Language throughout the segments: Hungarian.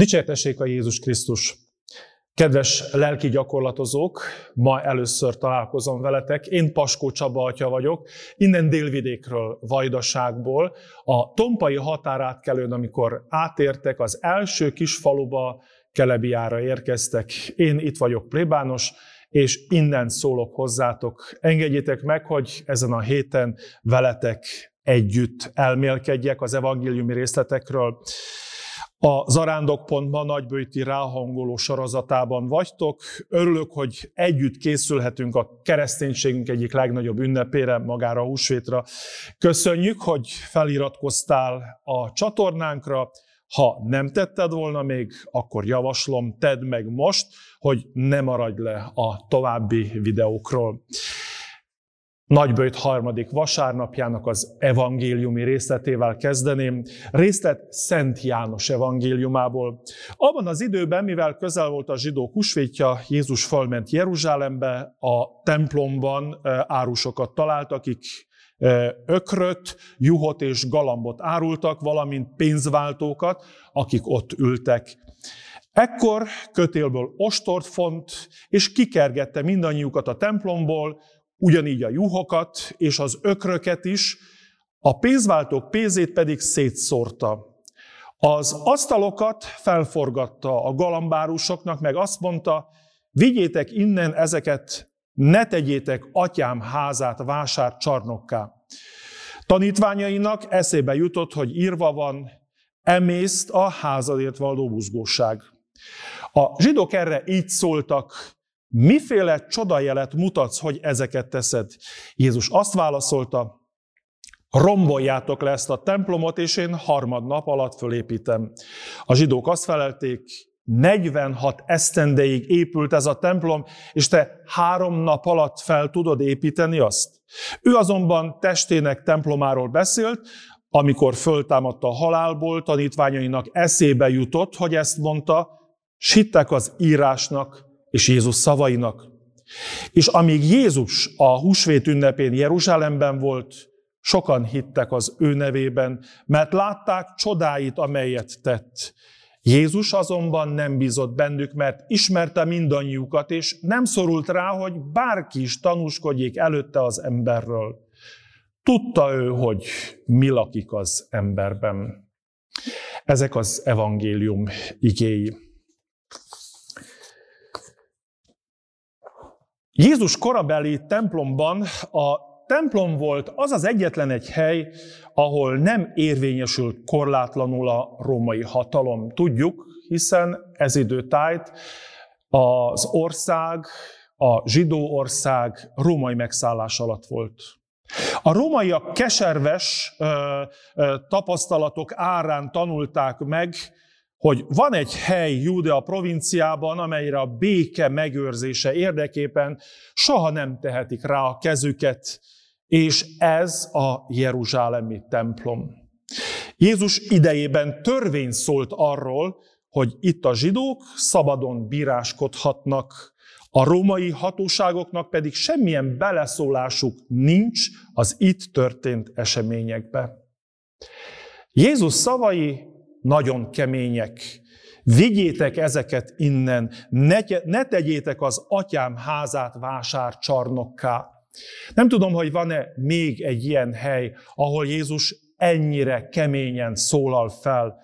Dicsértessék a Jézus Krisztus! Kedves lelki gyakorlatozók, ma először találkozom veletek. Én Paskó Csaba atya vagyok, innen délvidékről, Vajdaságból. A Tompai határátkelőn, amikor átértek, az első kis faluba, Kelebiára érkeztek. Én itt vagyok plébános, és innen szólok hozzátok. Engedjétek meg, hogy ezen a héten veletek együtt elmélkedjek az evangéliumi részletekről. A Zarándok.ma nagybőti ráhangoló sorozatában vagytok. Örülök, hogy együtt készülhetünk a kereszténységünk egyik legnagyobb ünnepére, magára a húsvétra. Köszönjük, hogy feliratkoztál a csatornánkra. Ha nem tetted volna még, akkor javaslom, tedd meg most, hogy ne maradj le a további videókról. Nagybőjt harmadik vasárnapjának az evangéliumi részletével kezdeném. Részlet Szent János evangéliumából. Abban az időben, mivel közel volt a zsidók húsvétja, Jézus felment Jeruzsálembe, a templomban árusokat talált, akik ökröt, juhot és galambot árultak, valamint pénzváltókat, akik ott ültek. Ekkor kötélből ostort font, és kikergette mindannyiukat a templomból, ugyanígy a juhokat és az ökröket is, a pénzváltók pénzét pedig szétszórta. Az asztalokat felforgatta a galambárusoknak, meg azt mondta, vigyétek innen ezeket, ne tegyétek atyám házát vásár csarnokká. Tanítványainak eszébe jutott, hogy írva van, emészt a házadért való buzgóság. A zsidók erre így szóltak, Miféle csodajelet mutatsz, hogy ezeket teszed? Jézus azt válaszolta, romboljátok le ezt a templomot, és én harmad nap alatt fölépítem. A zsidók azt felelték, 46 esztendeig épült ez a templom, és te három nap alatt fel tudod építeni azt? Ő azonban testének templomáról beszélt, amikor föltámadta a halálból, tanítványainak eszébe jutott, hogy ezt mondta, s hittek az írásnak, és Jézus szavainak. És amíg Jézus a húsvét ünnepén Jeruzsálemben volt, sokan hittek az ő nevében, mert látták csodáit, amelyet tett. Jézus azonban nem bízott bennük, mert ismerte mindannyiukat, és nem szorult rá, hogy bárki is tanúskodjék előtte az emberről. Tudta ő, hogy mi lakik az emberben. Ezek az evangélium igéi. Jézus korabeli templomban a templom volt az az egyetlen egy hely, ahol nem érvényesült korlátlanul a római hatalom. Tudjuk, hiszen ez időtájt az ország, a zsidó ország római megszállás alatt volt. A rómaiak keserves ö, ö, tapasztalatok árán tanulták meg, hogy van egy hely Júdea provinciában, amelyre a béke megőrzése érdekében soha nem tehetik rá a kezüket, és ez a Jeruzsálemi templom. Jézus idejében törvény szólt arról, hogy itt a zsidók szabadon bíráskodhatnak, a római hatóságoknak pedig semmilyen beleszólásuk nincs az itt történt eseményekbe. Jézus szavai nagyon kemények. Vigyétek ezeket innen, ne, ne tegyétek az atyám házát vásárcsarnokká. Nem tudom, hogy van-e még egy ilyen hely, ahol Jézus ennyire keményen szólal fel.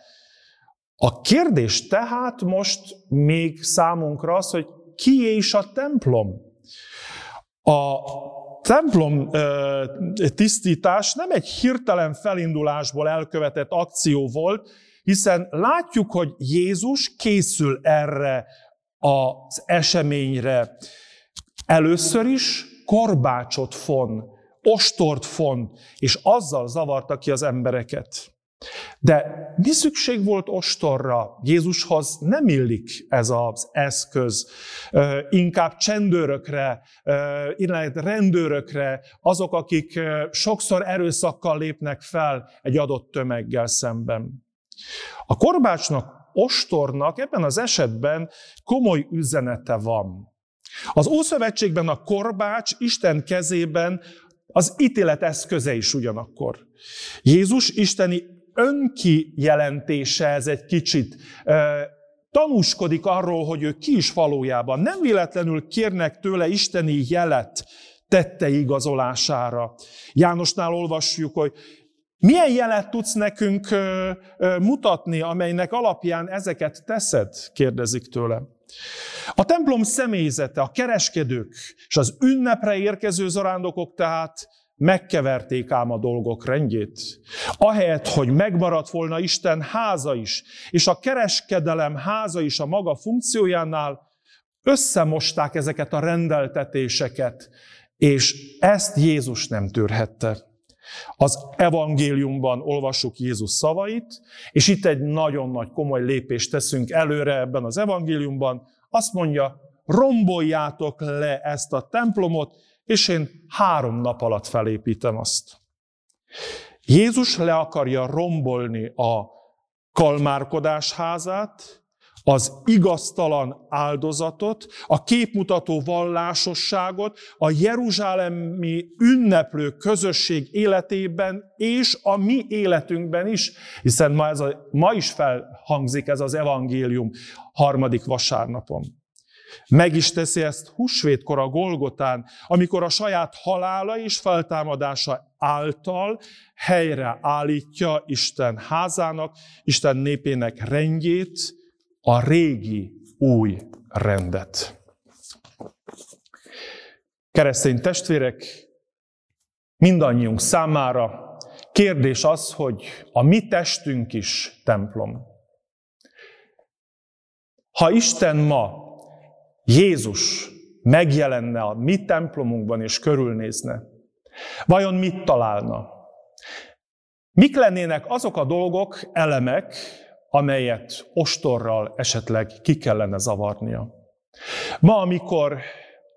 A kérdés tehát most még számunkra az, hogy ki is a templom? A templom tisztítás nem egy hirtelen felindulásból elkövetett akció volt, hiszen látjuk, hogy Jézus készül erre az eseményre. Először is korbácsot fon, ostort fon, és azzal zavarta ki az embereket. De mi szükség volt ostorra? Jézushoz nem illik ez az eszköz. Inkább csendőrökre, illetve rendőrökre, azok, akik sokszor erőszakkal lépnek fel egy adott tömeggel szemben. A korbácsnak, ostornak ebben az esetben komoly üzenete van. Az Ószövetségben a korbács Isten kezében az ítélet eszköze is ugyanakkor. Jézus isteni önkijelentése ez egy kicsit. tanúskodik arról, hogy ő ki is valójában. Nem véletlenül kérnek tőle isteni jelet tette igazolására. Jánosnál olvassuk, hogy milyen jelet tudsz nekünk mutatni, amelynek alapján ezeket teszed? kérdezik tőle. A templom személyzete, a kereskedők és az ünnepre érkező zarándokok tehát megkeverték ám a dolgok rendjét. Ahelyett, hogy megmaradt volna Isten háza is, és a kereskedelem háza is a maga funkciójánál, összemosták ezeket a rendeltetéseket, és ezt Jézus nem tűrhette. Az evangéliumban olvassuk Jézus szavait, és itt egy nagyon nagy komoly lépést teszünk előre ebben az evangéliumban. Azt mondja, romboljátok le ezt a templomot, és én három nap alatt felépítem azt. Jézus le akarja rombolni a kalmárkodás házát, az igaztalan áldozatot, a képmutató vallásosságot, a jeruzsálemi ünneplő közösség életében és a mi életünkben is, hiszen ma, ez a, ma is felhangzik ez az evangélium harmadik vasárnapon. Meg is teszi ezt húsvétkor a Golgotán, amikor a saját halála és feltámadása által helyre állítja Isten házának, Isten népének rendjét, a régi új rendet. Keresztény testvérek, mindannyiunk számára kérdés az, hogy a mi testünk is templom. Ha Isten ma Jézus megjelenne a mi templomunkban és körülnézne, vajon mit találna? Mik lennének azok a dolgok, elemek, amelyet ostorral esetleg ki kellene zavarnia? Ma, amikor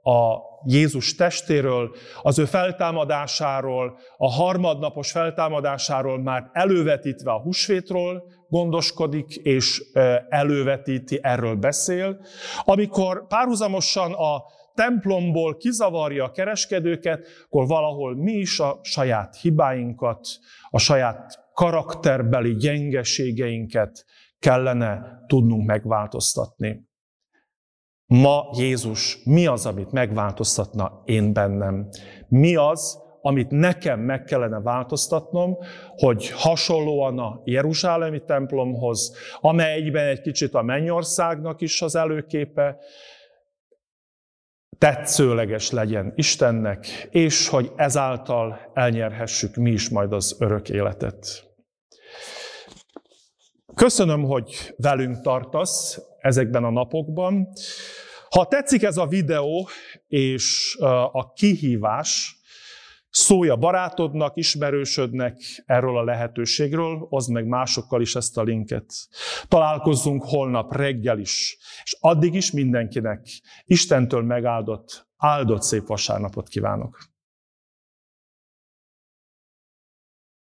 a Jézus testéről, az ő feltámadásáról, a harmadnapos feltámadásáról már elővetítve a húsvétról gondoskodik, és elővetíti, erről beszél. Amikor párhuzamosan a templomból kizavarja a kereskedőket, akkor valahol mi is a saját hibáinkat, a saját karakterbeli gyengeségeinket kellene tudnunk megváltoztatni. Ma Jézus mi az, amit megváltoztatna én bennem? Mi az, amit nekem meg kellene változtatnom, hogy hasonlóan a Jeruzsálemi templomhoz, amelyben egy kicsit a mennyországnak is az előképe, tetszőleges legyen Istennek, és hogy ezáltal elnyerhessük mi is majd az örök életet. Köszönöm, hogy velünk tartasz ezekben a napokban. Ha tetszik ez a videó és a kihívás, szólj a barátodnak, ismerősödnek erről a lehetőségről, oszd meg másokkal is ezt a linket. Találkozzunk holnap reggel is, és addig is mindenkinek Istentől megáldott, áldott szép vasárnapot kívánok.